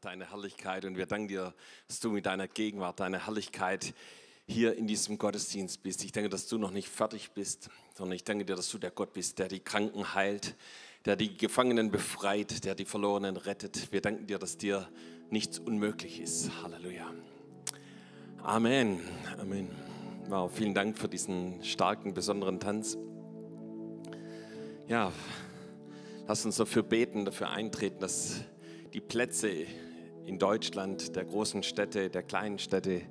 deine Herrlichkeit und wir danken dir, dass du mit deiner Gegenwart, deiner Herrlichkeit hier in diesem Gottesdienst bist. Ich denke, dass du noch nicht fertig bist, sondern ich danke dir, dass du der Gott bist, der die Kranken heilt, der die Gefangenen befreit, der die Verlorenen rettet. Wir danken dir, dass dir nichts unmöglich ist. Halleluja. Amen. Amen. Wow, vielen Dank für diesen starken, besonderen Tanz. Ja, lass uns dafür beten, dafür eintreten, dass die Plätze in Deutschland, der großen Städte, der kleinen Städte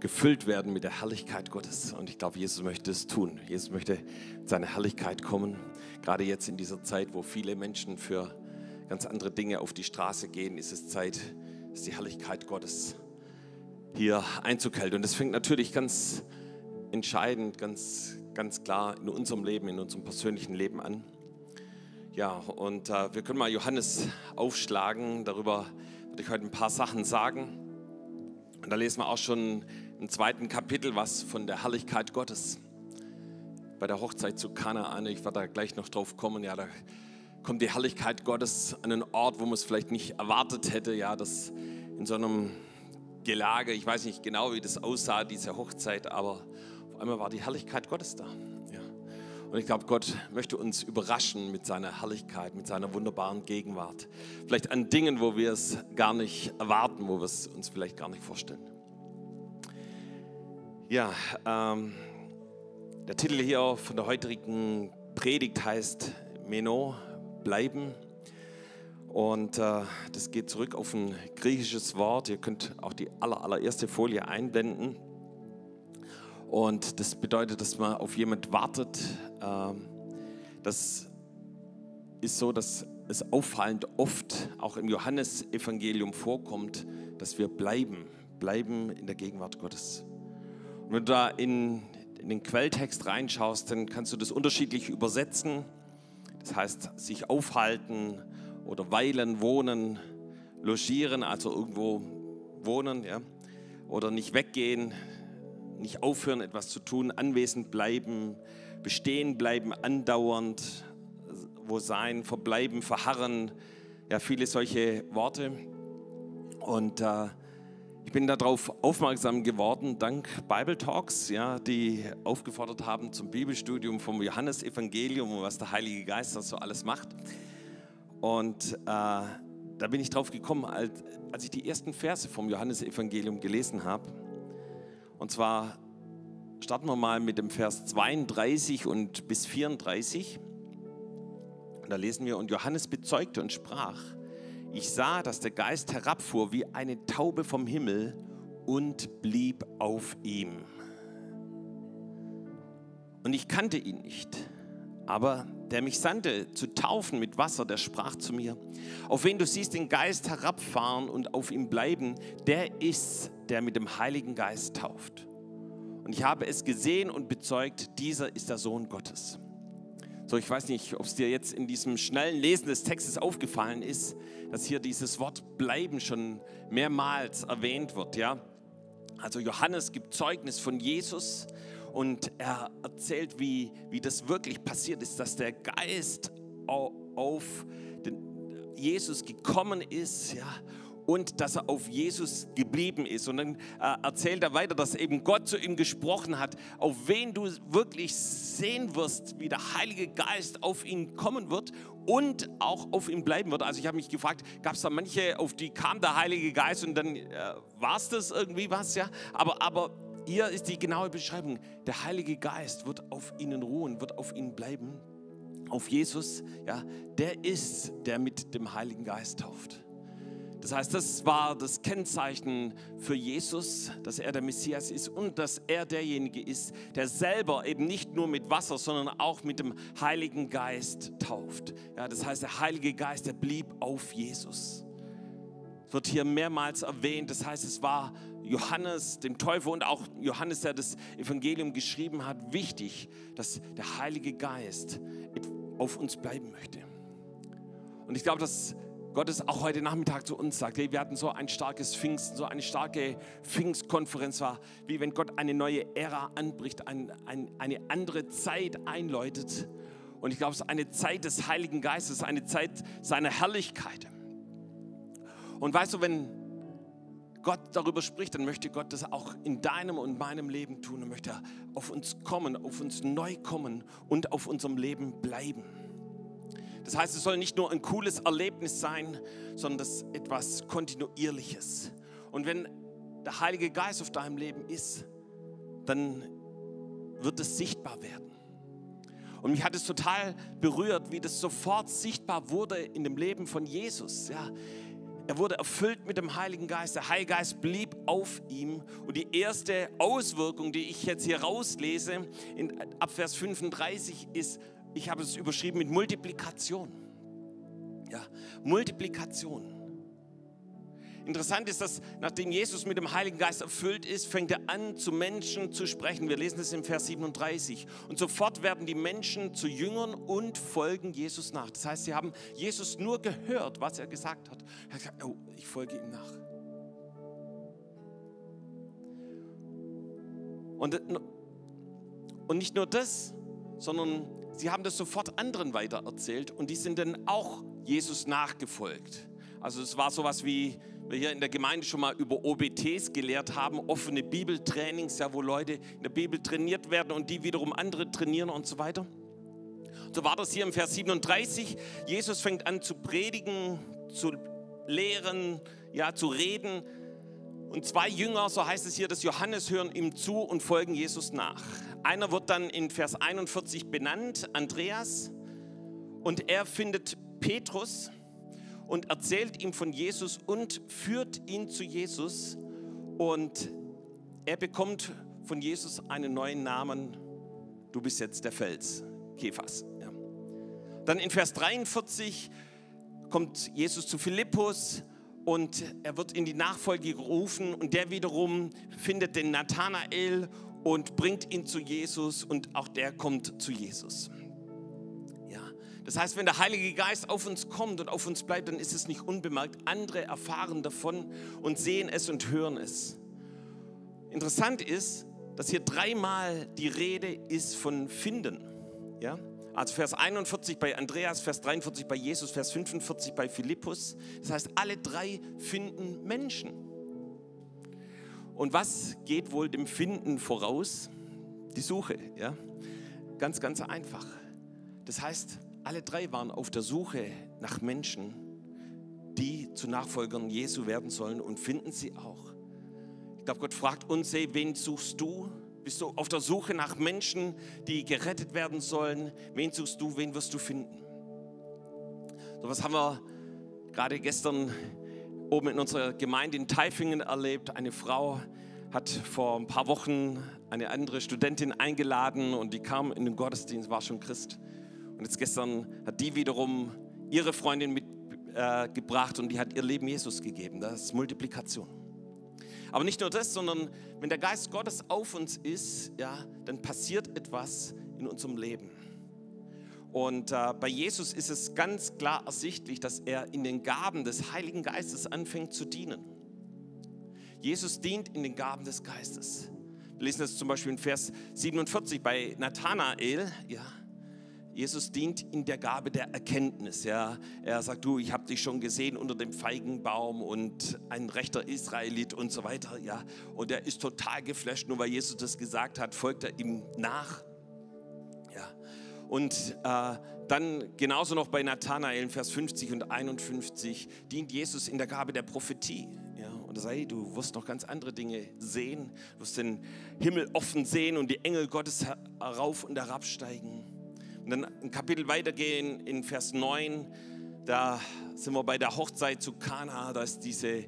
gefüllt werden mit der Herrlichkeit Gottes. Und ich glaube, Jesus möchte es tun. Jesus möchte mit seiner Herrlichkeit kommen. Gerade jetzt in dieser Zeit, wo viele Menschen für ganz andere Dinge auf die Straße gehen, ist es Zeit, dass die Herrlichkeit Gottes hier Einzug hält. Und das fängt natürlich ganz entscheidend, ganz, ganz klar in unserem Leben, in unserem persönlichen Leben an. Ja, und äh, wir können mal Johannes aufschlagen. Darüber werde ich heute ein paar Sachen sagen. Und da lesen wir auch schon im zweiten Kapitel was von der Herrlichkeit Gottes. Bei der Hochzeit zu Kanaan, ich werde da gleich noch drauf kommen, ja, da kommt die Herrlichkeit Gottes an einen Ort, wo man es vielleicht nicht erwartet hätte, ja, dass in so einem Gelage, ich weiß nicht genau, wie das aussah, diese Hochzeit, aber auf einmal war die Herrlichkeit Gottes da. Und ich glaube, Gott möchte uns überraschen mit seiner Herrlichkeit, mit seiner wunderbaren Gegenwart. Vielleicht an Dingen, wo wir es gar nicht erwarten, wo wir es uns vielleicht gar nicht vorstellen. Ja, ähm, der Titel hier von der heutigen Predigt heißt Meno, bleiben. Und äh, das geht zurück auf ein griechisches Wort. Ihr könnt auch die aller, allererste Folie einblenden. Und das bedeutet, dass man auf jemand wartet. Ähm, das ist so, dass es auffallend oft auch im Johannesevangelium vorkommt, dass wir bleiben, bleiben in der Gegenwart Gottes. Und wenn du da in, in den Quelltext reinschaust, dann kannst du das unterschiedlich übersetzen. Das heißt, sich aufhalten oder weilen, wohnen, logieren, also irgendwo wohnen, ja, oder nicht weggehen, nicht aufhören, etwas zu tun, anwesend bleiben, bestehen bleiben, andauernd, wo sein, verbleiben, verharren, ja, viele solche Worte. Und äh, ich bin darauf aufmerksam geworden, dank Bible Talks, ja, die aufgefordert haben zum Bibelstudium vom Johannesevangelium und was der Heilige Geist da so alles macht. Und äh, da bin ich drauf gekommen, als, als ich die ersten Verse vom Johannesevangelium gelesen habe. Und zwar starten wir mal mit dem Vers 32 und bis 34. Und da lesen wir, und Johannes bezeugte und sprach, ich sah, dass der Geist herabfuhr wie eine Taube vom Himmel und blieb auf ihm. Und ich kannte ihn nicht, aber der mich sandte zu taufen mit Wasser, der sprach zu mir, auf wen du siehst den Geist herabfahren und auf ihm bleiben, der ist, der mit dem Heiligen Geist tauft. Und ich habe es gesehen und bezeugt, dieser ist der Sohn Gottes. So, ich weiß nicht, ob es dir jetzt in diesem schnellen Lesen des Textes aufgefallen ist, dass hier dieses Wort bleiben schon mehrmals erwähnt wird, ja? Also Johannes gibt Zeugnis von Jesus und er erzählt, wie, wie das wirklich passiert ist, dass der Geist auf den Jesus gekommen ist, ja, und dass er auf Jesus geblieben ist. Und dann äh, erzählt er weiter, dass eben Gott zu ihm gesprochen hat, auf wen du wirklich sehen wirst, wie der Heilige Geist auf ihn kommen wird und auch auf ihn bleiben wird. Also ich habe mich gefragt, gab es da manche, auf die kam der Heilige Geist und dann äh, war es das irgendwie was, ja? Aber, aber hier ist die genaue Beschreibung. Der Heilige Geist wird auf ihnen ruhen, wird auf ihnen bleiben. Auf Jesus, ja, der ist, der mit dem Heiligen Geist tauft. Das heißt, das war das Kennzeichen für Jesus, dass er der Messias ist und dass er derjenige ist, der selber eben nicht nur mit Wasser, sondern auch mit dem Heiligen Geist tauft. Ja, das heißt, der Heilige Geist, der blieb auf Jesus. Es wird hier mehrmals erwähnt. Das heißt, es war Johannes, dem Täufer und auch Johannes, der das Evangelium geschrieben hat, wichtig, dass der Heilige Geist auf uns bleiben möchte. Und ich glaube, dass Gott es auch heute Nachmittag zu uns sagt, hey, wir hatten so ein starkes Pfingsten, so eine starke Pfingstkonferenz war, wie wenn Gott eine neue Ära anbricht, ein, ein, eine andere Zeit einläutet. Und ich glaube, es ist eine Zeit des Heiligen Geistes, eine Zeit seiner Herrlichkeit. Und weißt du, wenn Gott darüber spricht, dann möchte Gott das auch in deinem und meinem Leben tun. Und möchte auf uns kommen, auf uns neu kommen und auf unserem Leben bleiben. Das heißt, es soll nicht nur ein cooles Erlebnis sein, sondern das etwas Kontinuierliches. Und wenn der Heilige Geist auf deinem Leben ist, dann wird es sichtbar werden. Und mich hat es total berührt, wie das sofort sichtbar wurde in dem Leben von Jesus. Ja, er wurde erfüllt mit dem Heiligen Geist. Der Heilige Geist blieb auf ihm. Und die erste Auswirkung, die ich jetzt hier rauslese, in, ab Vers 35, ist, ich habe es überschrieben mit Multiplikation. Ja, Multiplikation. Interessant ist, dass nachdem Jesus mit dem Heiligen Geist erfüllt ist, fängt er an, zu Menschen zu sprechen. Wir lesen es im Vers 37. Und sofort werden die Menschen zu Jüngern und folgen Jesus nach. Das heißt, sie haben Jesus nur gehört, was er gesagt hat. Er hat gesagt, oh, ich folge ihm nach. Und, und nicht nur das, sondern sie haben das sofort anderen weitererzählt und die sind dann auch Jesus nachgefolgt. Also es war sowas wie wir hier in der Gemeinde schon mal über OBTs gelehrt haben, offene Bibeltrainings, ja, wo Leute in der Bibel trainiert werden und die wiederum andere trainieren und so weiter. So war das hier im Vers 37. Jesus fängt an zu predigen, zu lehren, ja, zu reden. Und zwei Jünger, so heißt es hier, dass Johannes hören ihm zu und folgen Jesus nach. Einer wird dann in Vers 41 benannt, Andreas, und er findet Petrus und erzählt ihm von Jesus und führt ihn zu Jesus. Und er bekommt von Jesus einen neuen Namen. Du bist jetzt der Fels, Kephas. Ja. Dann in Vers 43 kommt Jesus zu Philippus und er wird in die Nachfolge gerufen und der wiederum findet den Nathanael und bringt ihn zu Jesus und auch der kommt zu Jesus. Das heißt, wenn der Heilige Geist auf uns kommt und auf uns bleibt, dann ist es nicht unbemerkt. Andere erfahren davon und sehen es und hören es. Interessant ist, dass hier dreimal die Rede ist von finden. Ja? Also Vers 41 bei Andreas, Vers 43 bei Jesus, Vers 45 bei Philippus. Das heißt, alle drei finden Menschen. Und was geht wohl dem Finden voraus? Die Suche. Ja? Ganz, ganz einfach. Das heißt, alle drei waren auf der Suche nach Menschen, die zu Nachfolgern Jesu werden sollen und finden sie auch. Ich glaube, Gott fragt uns, hey, wen suchst du? Bist du auf der Suche nach Menschen, die gerettet werden sollen? Wen suchst du? Wen wirst du finden? So was haben wir gerade gestern oben in unserer Gemeinde in Taifingen erlebt. Eine Frau hat vor ein paar Wochen eine andere Studentin eingeladen und die kam in den Gottesdienst, war schon Christ. Und jetzt gestern hat die wiederum ihre Freundin mitgebracht äh, und die hat ihr Leben Jesus gegeben. Das ist Multiplikation. Aber nicht nur das, sondern wenn der Geist Gottes auf uns ist, ja, dann passiert etwas in unserem Leben. Und äh, bei Jesus ist es ganz klar ersichtlich, dass er in den Gaben des Heiligen Geistes anfängt zu dienen. Jesus dient in den Gaben des Geistes. Wir lesen das zum Beispiel in Vers 47 bei Nathanael. Ja, Jesus dient in der Gabe der Erkenntnis. Ja. Er sagt, du, ich habe dich schon gesehen unter dem Feigenbaum und ein rechter Israelit und so weiter. Ja. Und er ist total geflasht, nur weil Jesus das gesagt hat, folgt er ihm nach. Ja. Und äh, dann genauso noch bei Nathanael, Vers 50 und 51, dient Jesus in der Gabe der Prophetie. Ja, und er sagt, du wirst noch ganz andere Dinge sehen. Du wirst den Himmel offen sehen und die Engel Gottes herauf und herabsteigen. Und dann ein Kapitel weitergehen in Vers 9, da sind wir bei der Hochzeit zu Kana, da ist diese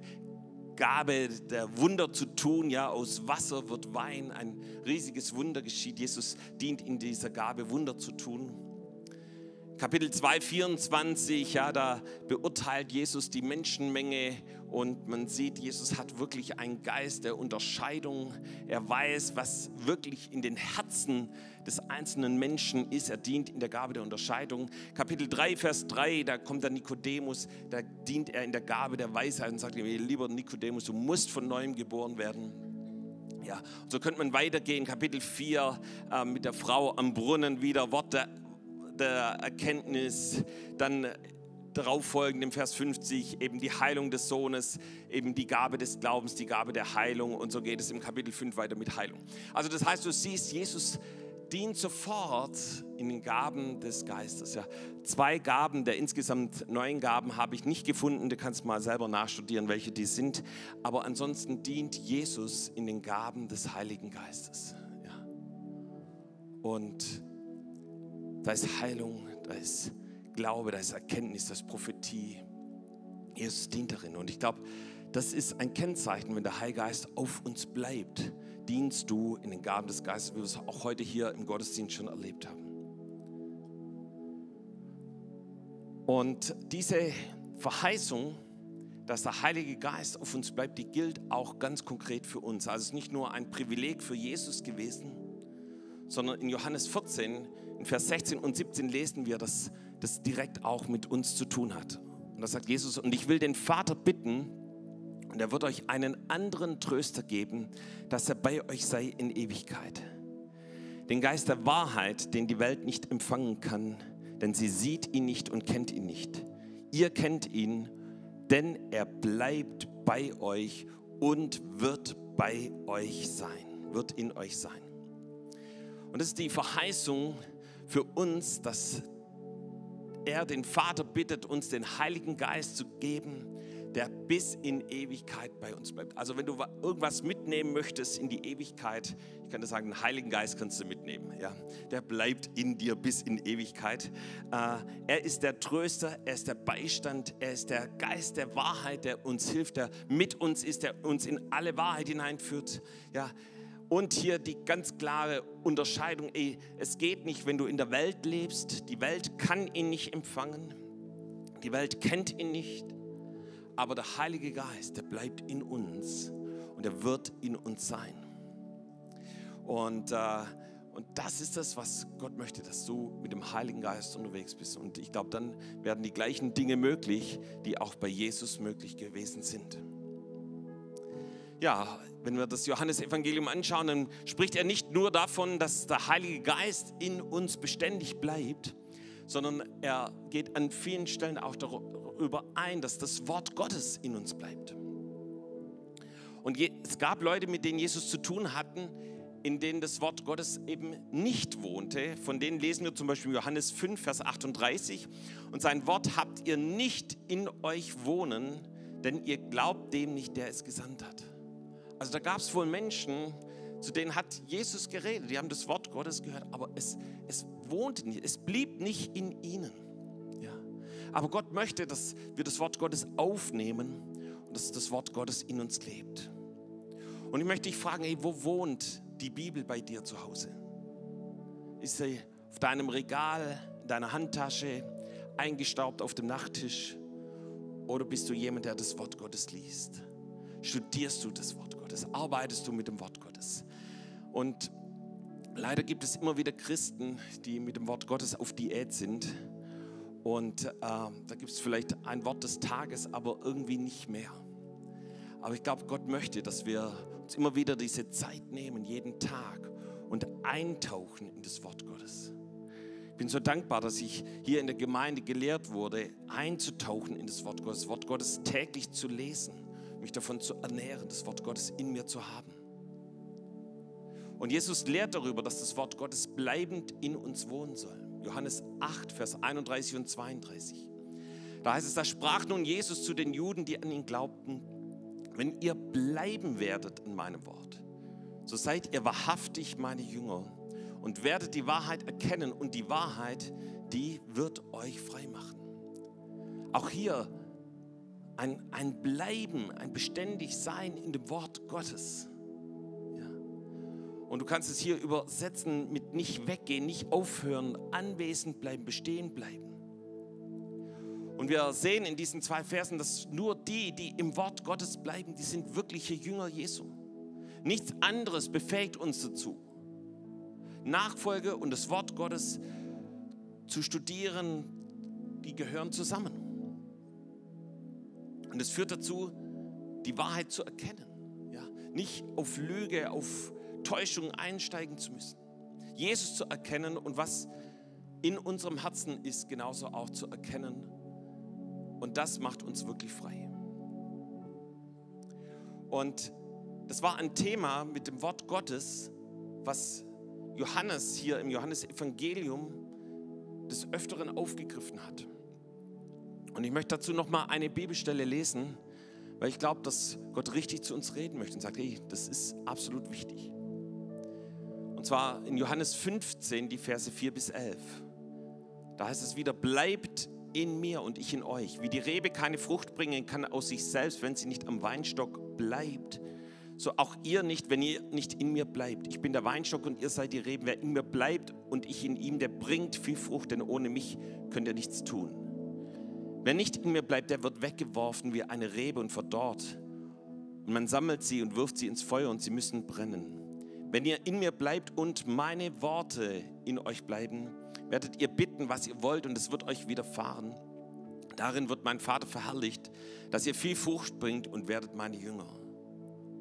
Gabe der Wunder zu tun, ja, aus Wasser wird Wein, ein riesiges Wunder geschieht. Jesus dient in dieser Gabe, Wunder zu tun. Kapitel 2, 24, ja, da beurteilt Jesus die Menschenmenge und man sieht, Jesus hat wirklich einen Geist der Unterscheidung. Er weiß, was wirklich in den Herzen des einzelnen Menschen ist. Er dient in der Gabe der Unterscheidung. Kapitel 3, Vers 3, da kommt der Nikodemus, da dient er in der Gabe der Weisheit und sagt ihm, lieber Nikodemus, du musst von neuem geboren werden. Ja, so könnte man weitergehen. Kapitel 4 äh, mit der Frau am Brunnen wieder Worte der Erkenntnis. Dann darauf folgend im Vers 50 eben die Heilung des Sohnes, eben die Gabe des Glaubens, die Gabe der Heilung und so geht es im Kapitel 5 weiter mit Heilung. Also das heißt, du siehst, Jesus dient sofort in den Gaben des Geistes. Ja, zwei Gaben der insgesamt neun Gaben habe ich nicht gefunden. Du kannst mal selber nachstudieren, welche die sind. Aber ansonsten dient Jesus in den Gaben des Heiligen Geistes. Ja. Und da ist Heilung, da ist Glaube, da ist Erkenntnis, da ist Prophetie. Jesus dient darin. Und ich glaube, das ist ein Kennzeichen, wenn der Heilige Geist auf uns bleibt, dienst du in den Gaben des Geistes, wie wir es auch heute hier im Gottesdienst schon erlebt haben. Und diese Verheißung, dass der Heilige Geist auf uns bleibt, die gilt auch ganz konkret für uns. Also es ist nicht nur ein Privileg für Jesus gewesen, sondern in Johannes 14, in Vers 16 und 17 lesen wir, dass das direkt auch mit uns zu tun hat. Und da sagt Jesus, und ich will den Vater bitten, und er wird euch einen anderen Tröster geben, dass er bei euch sei in Ewigkeit. Den Geist der Wahrheit, den die Welt nicht empfangen kann, denn sie sieht ihn nicht und kennt ihn nicht. Ihr kennt ihn, denn er bleibt bei euch und wird bei euch sein, wird in euch sein. Und das ist die Verheißung für uns, dass er den Vater bittet, uns den Heiligen Geist zu geben, der bis in Ewigkeit bei uns bleibt. Also wenn du irgendwas mitnehmen möchtest in die Ewigkeit, ich kann dir sagen, den Heiligen Geist kannst du mitnehmen. Ja? Der bleibt in dir bis in Ewigkeit. Äh, er ist der Tröster, er ist der Beistand, er ist der Geist der Wahrheit, der uns hilft, der mit uns ist, der uns in alle Wahrheit hineinführt. Ja? Und hier die ganz klare Unterscheidung, ey, es geht nicht, wenn du in der Welt lebst, die Welt kann ihn nicht empfangen, die Welt kennt ihn nicht, aber der Heilige Geist, der bleibt in uns und er wird in uns sein. Und, äh, und das ist das, was Gott möchte, dass du mit dem Heiligen Geist unterwegs bist. Und ich glaube, dann werden die gleichen Dinge möglich, die auch bei Jesus möglich gewesen sind. Ja, wenn wir das Johannesevangelium anschauen, dann spricht er nicht nur davon, dass der Heilige Geist in uns beständig bleibt, sondern er geht an vielen Stellen auch darüber ein, dass das Wort Gottes in uns bleibt. Und es gab Leute, mit denen Jesus zu tun hatten, in denen das Wort Gottes eben nicht wohnte. Von denen lesen wir zum Beispiel Johannes 5, Vers 38. Und sein Wort habt ihr nicht in euch wohnen, denn ihr glaubt dem nicht, der es gesandt hat. Also da gab es wohl Menschen, zu denen hat Jesus geredet. Die haben das Wort Gottes gehört, aber es, es wohnte nicht, es blieb nicht in ihnen. Ja. Aber Gott möchte, dass wir das Wort Gottes aufnehmen und dass das Wort Gottes in uns lebt. Und ich möchte dich fragen, hey, wo wohnt die Bibel bei dir zu Hause? Ist sie auf deinem Regal, in deiner Handtasche, eingestaubt auf dem Nachttisch? Oder bist du jemand, der das Wort Gottes liest? Studierst du das Wort Gottes? Arbeitest du mit dem Wort Gottes? Und leider gibt es immer wieder Christen, die mit dem Wort Gottes auf Diät sind. Und äh, da gibt es vielleicht ein Wort des Tages, aber irgendwie nicht mehr. Aber ich glaube, Gott möchte, dass wir uns immer wieder diese Zeit nehmen, jeden Tag und eintauchen in das Wort Gottes. Ich bin so dankbar, dass ich hier in der Gemeinde gelehrt wurde, einzutauchen in das Wort Gottes, das Wort Gottes täglich zu lesen, mich davon zu ernähren, das Wort Gottes in mir zu haben. Und Jesus lehrt darüber, dass das Wort Gottes bleibend in uns wohnen soll. Johannes 8, Vers 31 und 32. Da heißt es, da sprach nun Jesus zu den Juden, die an ihn glaubten, wenn ihr bleiben werdet in meinem Wort, so seid ihr wahrhaftig meine Jünger und werdet die Wahrheit erkennen und die Wahrheit, die wird euch frei machen. Auch hier ein, ein Bleiben, ein beständig Sein in dem Wort Gottes. Und du kannst es hier übersetzen mit nicht weggehen, nicht aufhören, anwesend bleiben, bestehen bleiben. Und wir sehen in diesen zwei Versen, dass nur die, die im Wort Gottes bleiben, die sind wirkliche Jünger Jesu. Nichts anderes befähigt uns dazu. Nachfolge und das Wort Gottes zu studieren, die gehören zusammen. Und es führt dazu, die Wahrheit zu erkennen. Ja? Nicht auf Lüge, auf Täuschung einsteigen zu müssen. Jesus zu erkennen und was in unserem Herzen ist, genauso auch zu erkennen, Und das macht uns wirklich frei. Und das war ein Thema mit dem Wort Gottes, was Johannes hier im Johannesevangelium des Öfteren aufgegriffen hat. Und ich möchte dazu noch mal eine Bibelstelle lesen, weil ich glaube, dass Gott richtig zu uns reden möchte und sagt, hey, das ist absolut wichtig. Und zwar in Johannes 15, die Verse 4 bis 11. Da heißt es wieder, bleibt in mir und ich in euch. Wie die Rebe keine Frucht bringen kann aus sich selbst, wenn sie nicht am Weinstock bleibt, so auch ihr nicht, wenn ihr nicht in mir bleibt. Ich bin der Weinstock und ihr seid die Reben. Wer in mir bleibt und ich in ihm, der bringt viel Frucht, denn ohne mich könnt ihr nichts tun. Wer nicht in mir bleibt, der wird weggeworfen wie eine Rebe und verdorrt. Und man sammelt sie und wirft sie ins Feuer und sie müssen brennen. Wenn ihr in mir bleibt und meine Worte in euch bleiben, werdet ihr bitten, was ihr wollt und es wird euch widerfahren. Darin wird mein Vater verherrlicht, dass ihr viel Frucht bringt und werdet meine Jünger.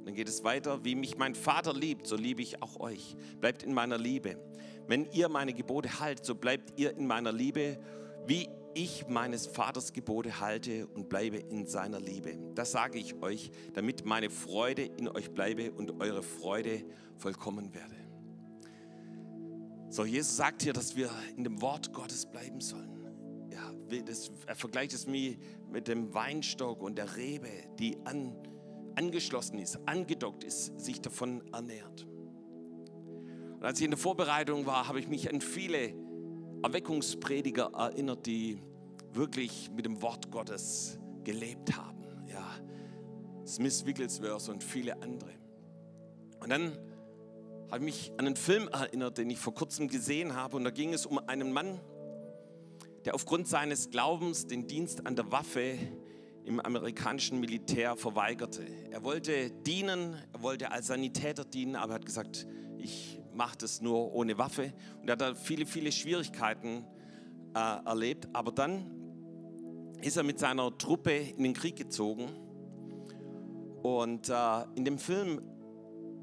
Dann geht es weiter, wie mich mein Vater liebt, so liebe ich auch euch. Bleibt in meiner Liebe. Wenn ihr meine Gebote haltet, so bleibt ihr in meiner Liebe, wie ich meines Vaters Gebote halte und bleibe in seiner Liebe. Das sage ich euch, damit meine Freude in euch bleibe und eure Freude vollkommen werde. So, Jesus sagt hier, dass wir in dem Wort Gottes bleiben sollen. Ja, das, er vergleicht es mir mit dem Weinstock und der Rebe, die an, angeschlossen ist, angedockt ist, sich davon ernährt. Und als ich in der Vorbereitung war, habe ich mich an viele Erweckungsprediger erinnert, die wirklich mit dem Wort Gottes gelebt haben. Ja, Smith Wigglesworth und viele andere. Und dann habe ich mich an einen Film erinnert, den ich vor kurzem gesehen habe. Und da ging es um einen Mann, der aufgrund seines Glaubens den Dienst an der Waffe im amerikanischen Militär verweigerte. Er wollte dienen, er wollte als Sanitäter dienen, aber er hat gesagt, ich macht es nur ohne Waffe. Und er hat da viele, viele Schwierigkeiten äh, erlebt. Aber dann ist er mit seiner Truppe in den Krieg gezogen. Und äh, in dem Film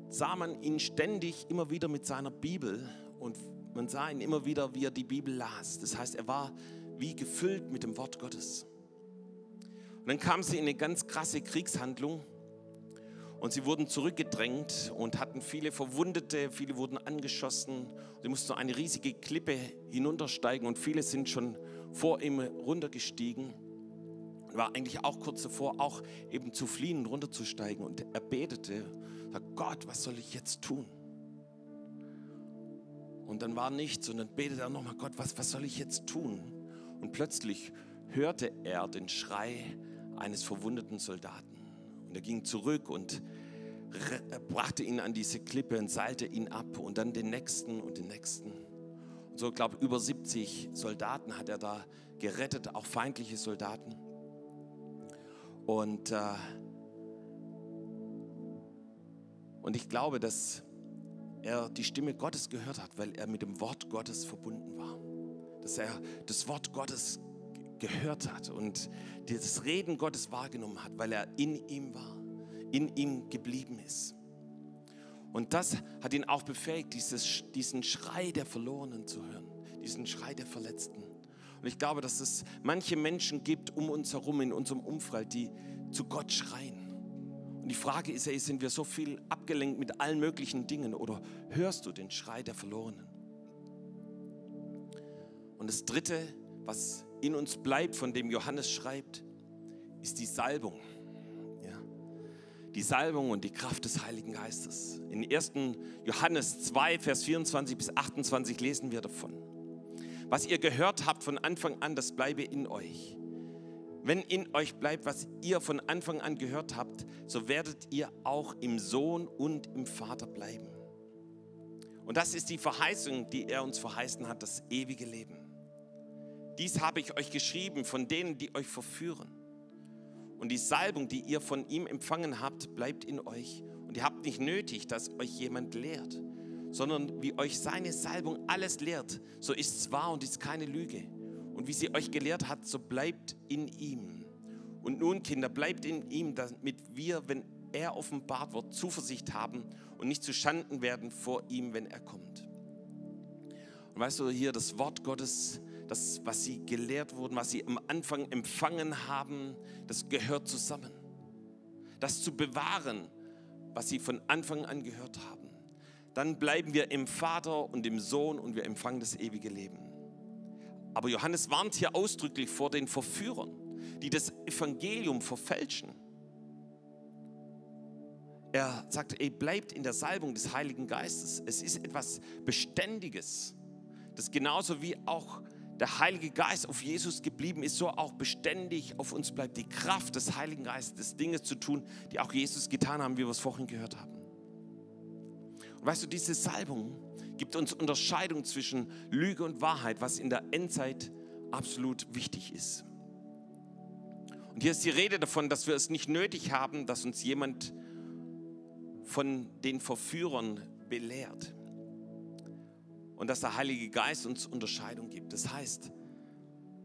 sah man ihn ständig immer wieder mit seiner Bibel und man sah ihn immer wieder, wie er die Bibel las. Das heißt, er war wie gefüllt mit dem Wort Gottes. Und dann kam sie in eine ganz krasse Kriegshandlung und sie wurden zurückgedrängt und hatten viele Verwundete, viele wurden angeschossen. Sie mussten eine riesige Klippe hinuntersteigen und viele sind schon vor ihm runtergestiegen. War eigentlich auch kurz davor, auch eben zu fliehen runterzusteigen. Und er betete, sagt, Gott, was soll ich jetzt tun? Und dann war nichts und dann betete er nochmal, Gott, was, was soll ich jetzt tun? Und plötzlich hörte er den Schrei eines verwundeten Soldaten. Und er ging zurück und brachte ihn an diese Klippe und seilte ihn ab und dann den nächsten und den nächsten. Und so, glaube über 70 Soldaten hat er da gerettet, auch feindliche Soldaten. Und, äh, und ich glaube, dass er die Stimme Gottes gehört hat, weil er mit dem Wort Gottes verbunden war. Dass er das Wort Gottes gehört hat und das Reden Gottes wahrgenommen hat, weil er in ihm war, in ihm geblieben ist. Und das hat ihn auch befähigt, dieses, diesen Schrei der Verlorenen zu hören, diesen Schrei der Verletzten. Und ich glaube, dass es manche Menschen gibt um uns herum, in unserem Umfeld, die zu Gott schreien. Und die Frage ist, ey, sind wir so viel abgelenkt mit allen möglichen Dingen oder hörst du den Schrei der Verlorenen? Und das Dritte, was in uns bleibt, von dem Johannes schreibt, ist die Salbung. Ja. Die Salbung und die Kraft des Heiligen Geistes. In 1. Johannes 2, Vers 24 bis 28 lesen wir davon. Was ihr gehört habt von Anfang an, das bleibe in euch. Wenn in euch bleibt, was ihr von Anfang an gehört habt, so werdet ihr auch im Sohn und im Vater bleiben. Und das ist die Verheißung, die er uns verheißen hat, das ewige Leben. Dies habe ich euch geschrieben von denen, die euch verführen. Und die Salbung, die ihr von ihm empfangen habt, bleibt in euch. Und ihr habt nicht nötig, dass euch jemand lehrt, sondern wie euch seine Salbung alles lehrt, so ist es wahr und ist keine Lüge. Und wie sie euch gelehrt hat, so bleibt in ihm. Und nun, Kinder, bleibt in ihm, damit wir, wenn er offenbart wird, Zuversicht haben und nicht zu Schanden werden vor ihm, wenn er kommt. Und weißt du, hier das Wort Gottes das, was sie gelehrt wurden, was sie am Anfang empfangen haben, das gehört zusammen. Das zu bewahren, was sie von Anfang an gehört haben. Dann bleiben wir im Vater und im Sohn und wir empfangen das ewige Leben. Aber Johannes warnt hier ausdrücklich vor den Verführern, die das Evangelium verfälschen. Er sagt, ey, bleibt in der Salbung des Heiligen Geistes. Es ist etwas Beständiges. Das genauso wie auch der Heilige Geist auf Jesus geblieben ist, so auch beständig auf uns bleibt die Kraft des Heiligen Geistes, Dinge zu tun, die auch Jesus getan haben, wie wir es vorhin gehört haben. Und weißt du, diese Salbung gibt uns Unterscheidung zwischen Lüge und Wahrheit, was in der Endzeit absolut wichtig ist. Und hier ist die Rede davon, dass wir es nicht nötig haben, dass uns jemand von den Verführern belehrt und dass der Heilige Geist uns Unterscheidung gibt. Das heißt,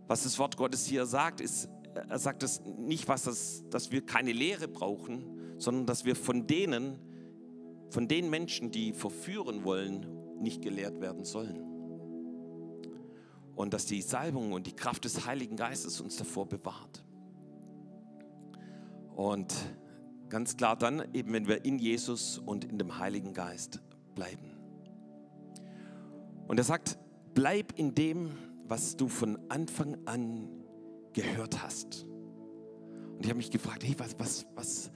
was das Wort Gottes hier sagt, ist, er sagt es nicht, was das, dass wir keine Lehre brauchen, sondern dass wir von denen, von den Menschen, die verführen wollen, nicht gelehrt werden sollen. Und dass die Salbung und die Kraft des Heiligen Geistes uns davor bewahrt. Und ganz klar dann eben, wenn wir in Jesus und in dem Heiligen Geist bleiben. Und er sagt, bleib in dem, was du von Anfang an gehört hast. Und ich habe mich gefragt, hey, was, was, was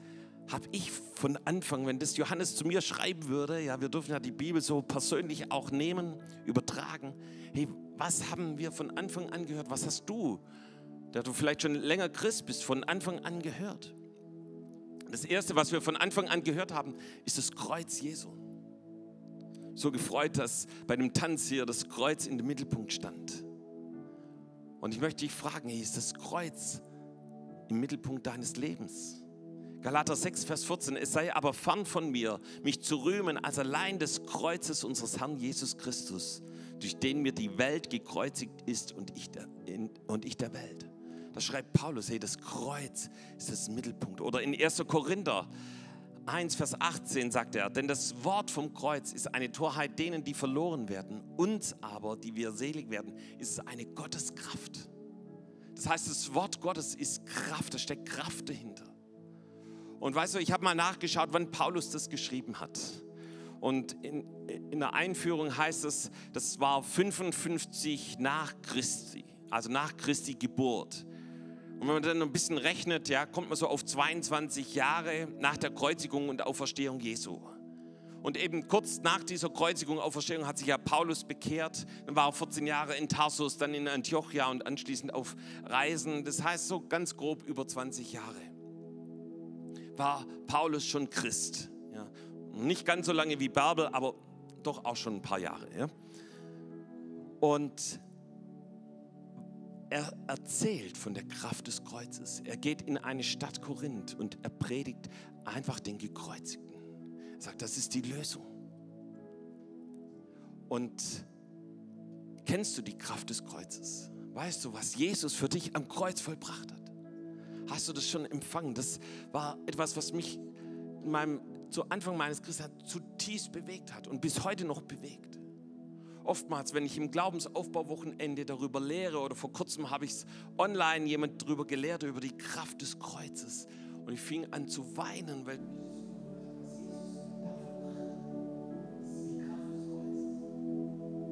habe ich von Anfang, wenn das Johannes zu mir schreiben würde, ja, wir dürfen ja die Bibel so persönlich auch nehmen, übertragen. Hey, was haben wir von Anfang an gehört? Was hast du, der du vielleicht schon länger Christ bist, von Anfang an gehört? Das Erste, was wir von Anfang an gehört haben, ist das Kreuz Jesu so gefreut, dass bei dem Tanz hier das Kreuz in dem Mittelpunkt stand. Und ich möchte dich fragen, ist das Kreuz im Mittelpunkt deines Lebens? Galater 6, Vers 14, es sei aber fern von mir, mich zu rühmen als allein des Kreuzes unseres Herrn Jesus Christus, durch den mir die Welt gekreuzigt ist und ich der, in, und ich der Welt. Da schreibt Paulus, hey, das Kreuz ist das Mittelpunkt. Oder in 1. Korinther 1, Vers 18 sagt er, denn das Wort vom Kreuz ist eine Torheit denen, die verloren werden. Uns aber, die wir selig werden, ist es eine Gotteskraft. Das heißt, das Wort Gottes ist Kraft, da steckt Kraft dahinter. Und weißt du, ich habe mal nachgeschaut, wann Paulus das geschrieben hat. Und in, in der Einführung heißt es, das war 55 nach Christi, also nach Christi Geburt. Und wenn man dann ein bisschen rechnet, ja, kommt man so auf 22 Jahre nach der Kreuzigung und Auferstehung Jesu. Und eben kurz nach dieser Kreuzigung, und Auferstehung hat sich ja Paulus bekehrt. Dann war er 14 Jahre in Tarsus, dann in Antiochia und anschließend auf Reisen. Das heißt so ganz grob über 20 Jahre war Paulus schon Christ. Ja. Nicht ganz so lange wie Bärbel, aber doch auch schon ein paar Jahre. Ja. Und er erzählt von der Kraft des Kreuzes. Er geht in eine Stadt Korinth und er predigt einfach den Gekreuzigten. Er sagt, das ist die Lösung. Und kennst du die Kraft des Kreuzes? Weißt du, was Jesus für dich am Kreuz vollbracht hat? Hast du das schon empfangen? Das war etwas, was mich in meinem, zu Anfang meines Christseins zutiefst bewegt hat und bis heute noch bewegt oftmals, wenn ich im Glaubensaufbauwochenende darüber lehre oder vor kurzem habe ich es online jemand darüber gelehrt, über die Kraft des Kreuzes. Und ich fing an zu weinen, weil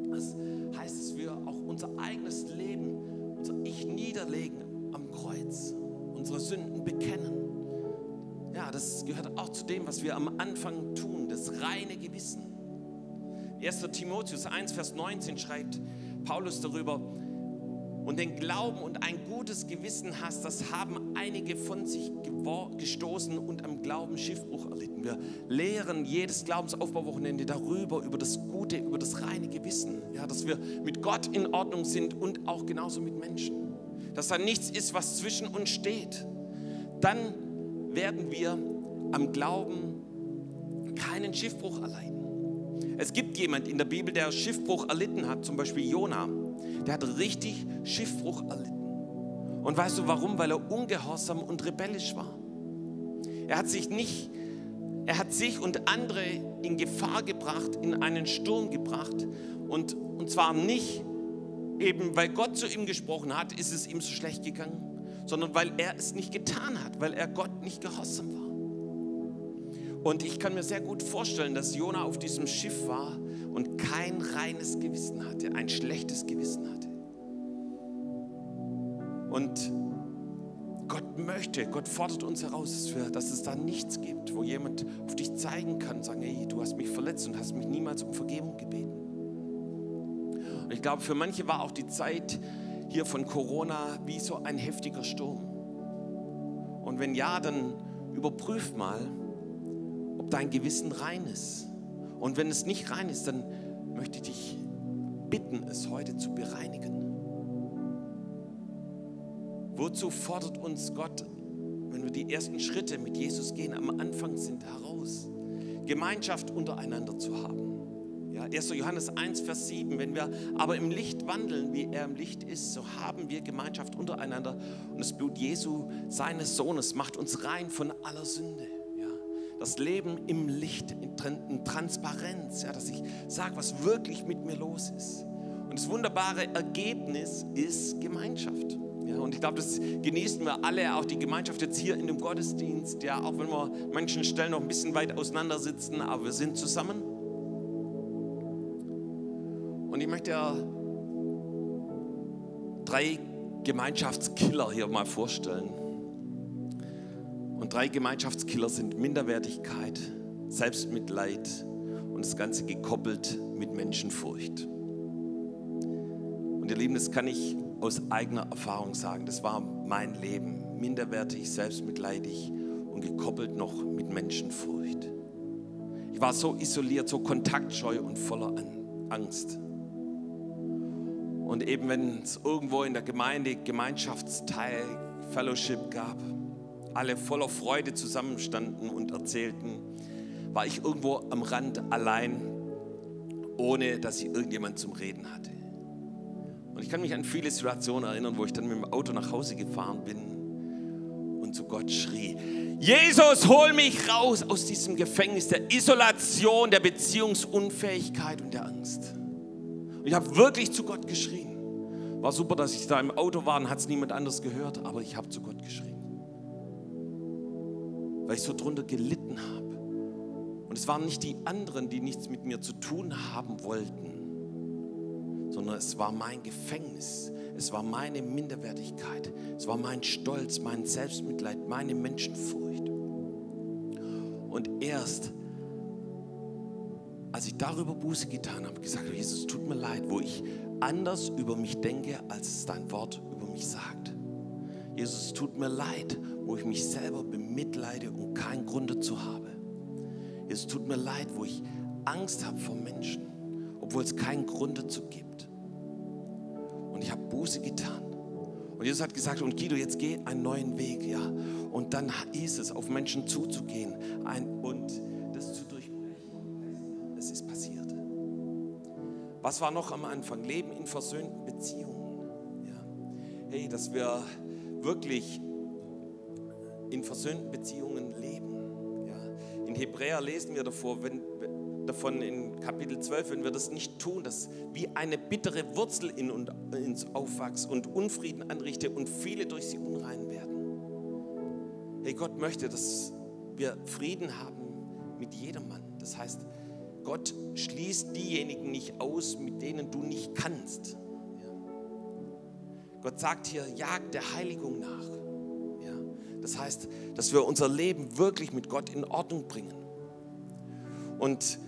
das heißt, dass wir auch unser eigenes Leben, unser Ich niederlegen am Kreuz, unsere Sünden bekennen. Ja, das gehört auch zu dem, was wir am Anfang tun, das reine Gewissen. 1. Timotheus 1, Vers 19 schreibt Paulus darüber, und den Glauben und ein gutes Gewissen hast, das haben einige von sich gestoßen und am Glauben Schiffbruch erlitten. Wir lehren jedes Glaubensaufbauwochenende darüber, über das Gute, über das reine Gewissen, ja, dass wir mit Gott in Ordnung sind und auch genauso mit Menschen. Dass da nichts ist, was zwischen uns steht. Dann werden wir am Glauben keinen Schiffbruch erleiden. Es gibt jemand in der Bibel, der Schiffbruch erlitten hat, zum Beispiel Jona. Der hat richtig Schiffbruch erlitten. Und weißt du warum? Weil er ungehorsam und rebellisch war. Er hat sich nicht, er hat sich und andere in Gefahr gebracht, in einen Sturm gebracht. Und, und zwar nicht, eben weil Gott zu ihm gesprochen hat, ist es ihm so schlecht gegangen, sondern weil er es nicht getan hat, weil er Gott nicht gehorsam war. Und ich kann mir sehr gut vorstellen, dass Jona auf diesem Schiff war und kein reines Gewissen hatte, ein schlechtes Gewissen hatte. Und Gott möchte, Gott fordert uns heraus, dass, es da nichts gibt, wo jemand auf dich zeigen kann, sagen, hey, du hast mich verletzt und hast mich niemals um Vergebung gebeten. Und ich glaube, für manche war auch die Zeit hier von Corona wie so ein heftiger Sturm. Und wenn ja, dann überprüf mal, ob dein Gewissen rein ist. Und wenn es nicht rein ist, dann möchte ich dich bitten, es heute zu bereinigen. Wozu fordert uns Gott, wenn wir die ersten Schritte mit Jesus gehen, am Anfang sind, heraus? Gemeinschaft untereinander zu haben. Ja, 1. Johannes 1, Vers 7, wenn wir aber im Licht wandeln, wie er im Licht ist, so haben wir Gemeinschaft untereinander und das Blut Jesu, seines Sohnes, macht uns rein von aller Sünde. Das Leben im Licht, in Transparenz, ja, dass ich sage, was wirklich mit mir los ist. Und das wunderbare Ergebnis ist Gemeinschaft. Ja, und ich glaube, das genießen wir alle, auch die Gemeinschaft jetzt hier in dem Gottesdienst, ja, auch wenn wir an manchen Stellen noch ein bisschen weit auseinander sitzen, aber wir sind zusammen. Und ich möchte ja drei Gemeinschaftskiller hier mal vorstellen. Und drei Gemeinschaftskiller sind Minderwertigkeit, Selbstmitleid und das Ganze gekoppelt mit Menschenfurcht. Und ihr Lieben, das kann ich aus eigener Erfahrung sagen. Das war mein Leben. Minderwertig, selbstmitleidig und gekoppelt noch mit Menschenfurcht. Ich war so isoliert, so kontaktscheu und voller Angst. Und eben wenn es irgendwo in der Gemeinde Gemeinschaftsteil, Fellowship gab, alle voller Freude zusammenstanden und erzählten, war ich irgendwo am Rand allein, ohne dass ich irgendjemand zum Reden hatte. Und ich kann mich an viele Situationen erinnern, wo ich dann mit dem Auto nach Hause gefahren bin und zu Gott schrie, Jesus, hol mich raus aus diesem Gefängnis der Isolation, der Beziehungsunfähigkeit und der Angst. Und ich habe wirklich zu Gott geschrien. War super, dass ich da im Auto war und hat es niemand anders gehört, aber ich habe zu Gott geschrien. Weil ich so drunter gelitten habe. Und es waren nicht die anderen, die nichts mit mir zu tun haben wollten, sondern es war mein Gefängnis. Es war meine Minderwertigkeit. Es war mein Stolz, mein Selbstmitleid, meine Menschenfurcht. Und erst als ich darüber Buße getan habe, gesagt Jesus, tut mir leid, wo ich anders über mich denke, als es dein Wort über mich sagt. Jesus, tut mir leid, wo ich mich selber bemitleide und keinen Grund dazu habe. Jesus, tut mir leid, wo ich Angst habe vor Menschen, obwohl es keinen Grund dazu gibt. Und ich habe Buße getan. Und Jesus hat gesagt, und Guido, jetzt geh einen neuen Weg, ja. Und dann hieß es, auf Menschen zuzugehen ein, und das zu durchbrechen. Es ist passiert. Was war noch am Anfang? Leben in versöhnten Beziehungen. Ja. Hey, dass wir wirklich in versöhnten Beziehungen leben. Ja. In Hebräer lesen wir davor, wenn, davon in Kapitel 12, wenn wir das nicht tun, dass wie eine bittere Wurzel in uns aufwächst und Unfrieden anrichte und viele durch sie unrein werden. Hey, Gott möchte, dass wir Frieden haben mit jedermann. Das heißt, Gott schließt diejenigen nicht aus, mit denen du nicht kannst. Gott sagt hier, jagt der Heiligung nach. Ja. Das heißt, dass wir unser Leben wirklich mit Gott in Ordnung bringen. Und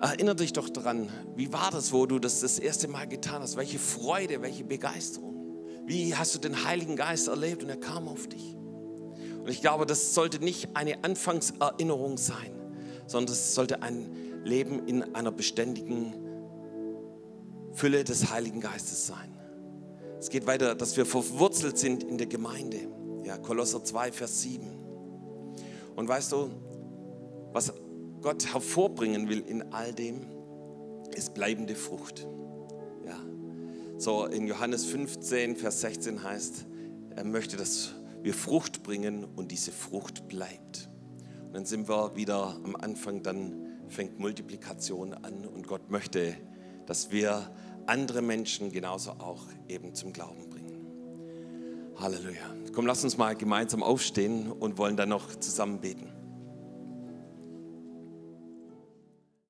Erinnere dich doch daran, wie war das, wo du das das erste Mal getan hast? Welche Freude, welche Begeisterung. Wie hast du den Heiligen Geist erlebt und er kam auf dich? Und ich glaube, das sollte nicht eine Anfangserinnerung sein, sondern es sollte ein Leben in einer beständigen Fülle des Heiligen Geistes sein. Es geht weiter, dass wir verwurzelt sind in der Gemeinde. Ja, Kolosser 2, Vers 7. Und weißt du, was Gott hervorbringen will in all dem, ist bleibende Frucht. Ja. So in Johannes 15, Vers 16 heißt, er möchte, dass wir Frucht bringen und diese Frucht bleibt. Und dann sind wir wieder am Anfang, dann fängt Multiplikation an und Gott möchte, dass wir andere Menschen genauso auch eben zum Glauben bringen. Halleluja. Komm, lass uns mal gemeinsam aufstehen und wollen dann noch zusammen beten.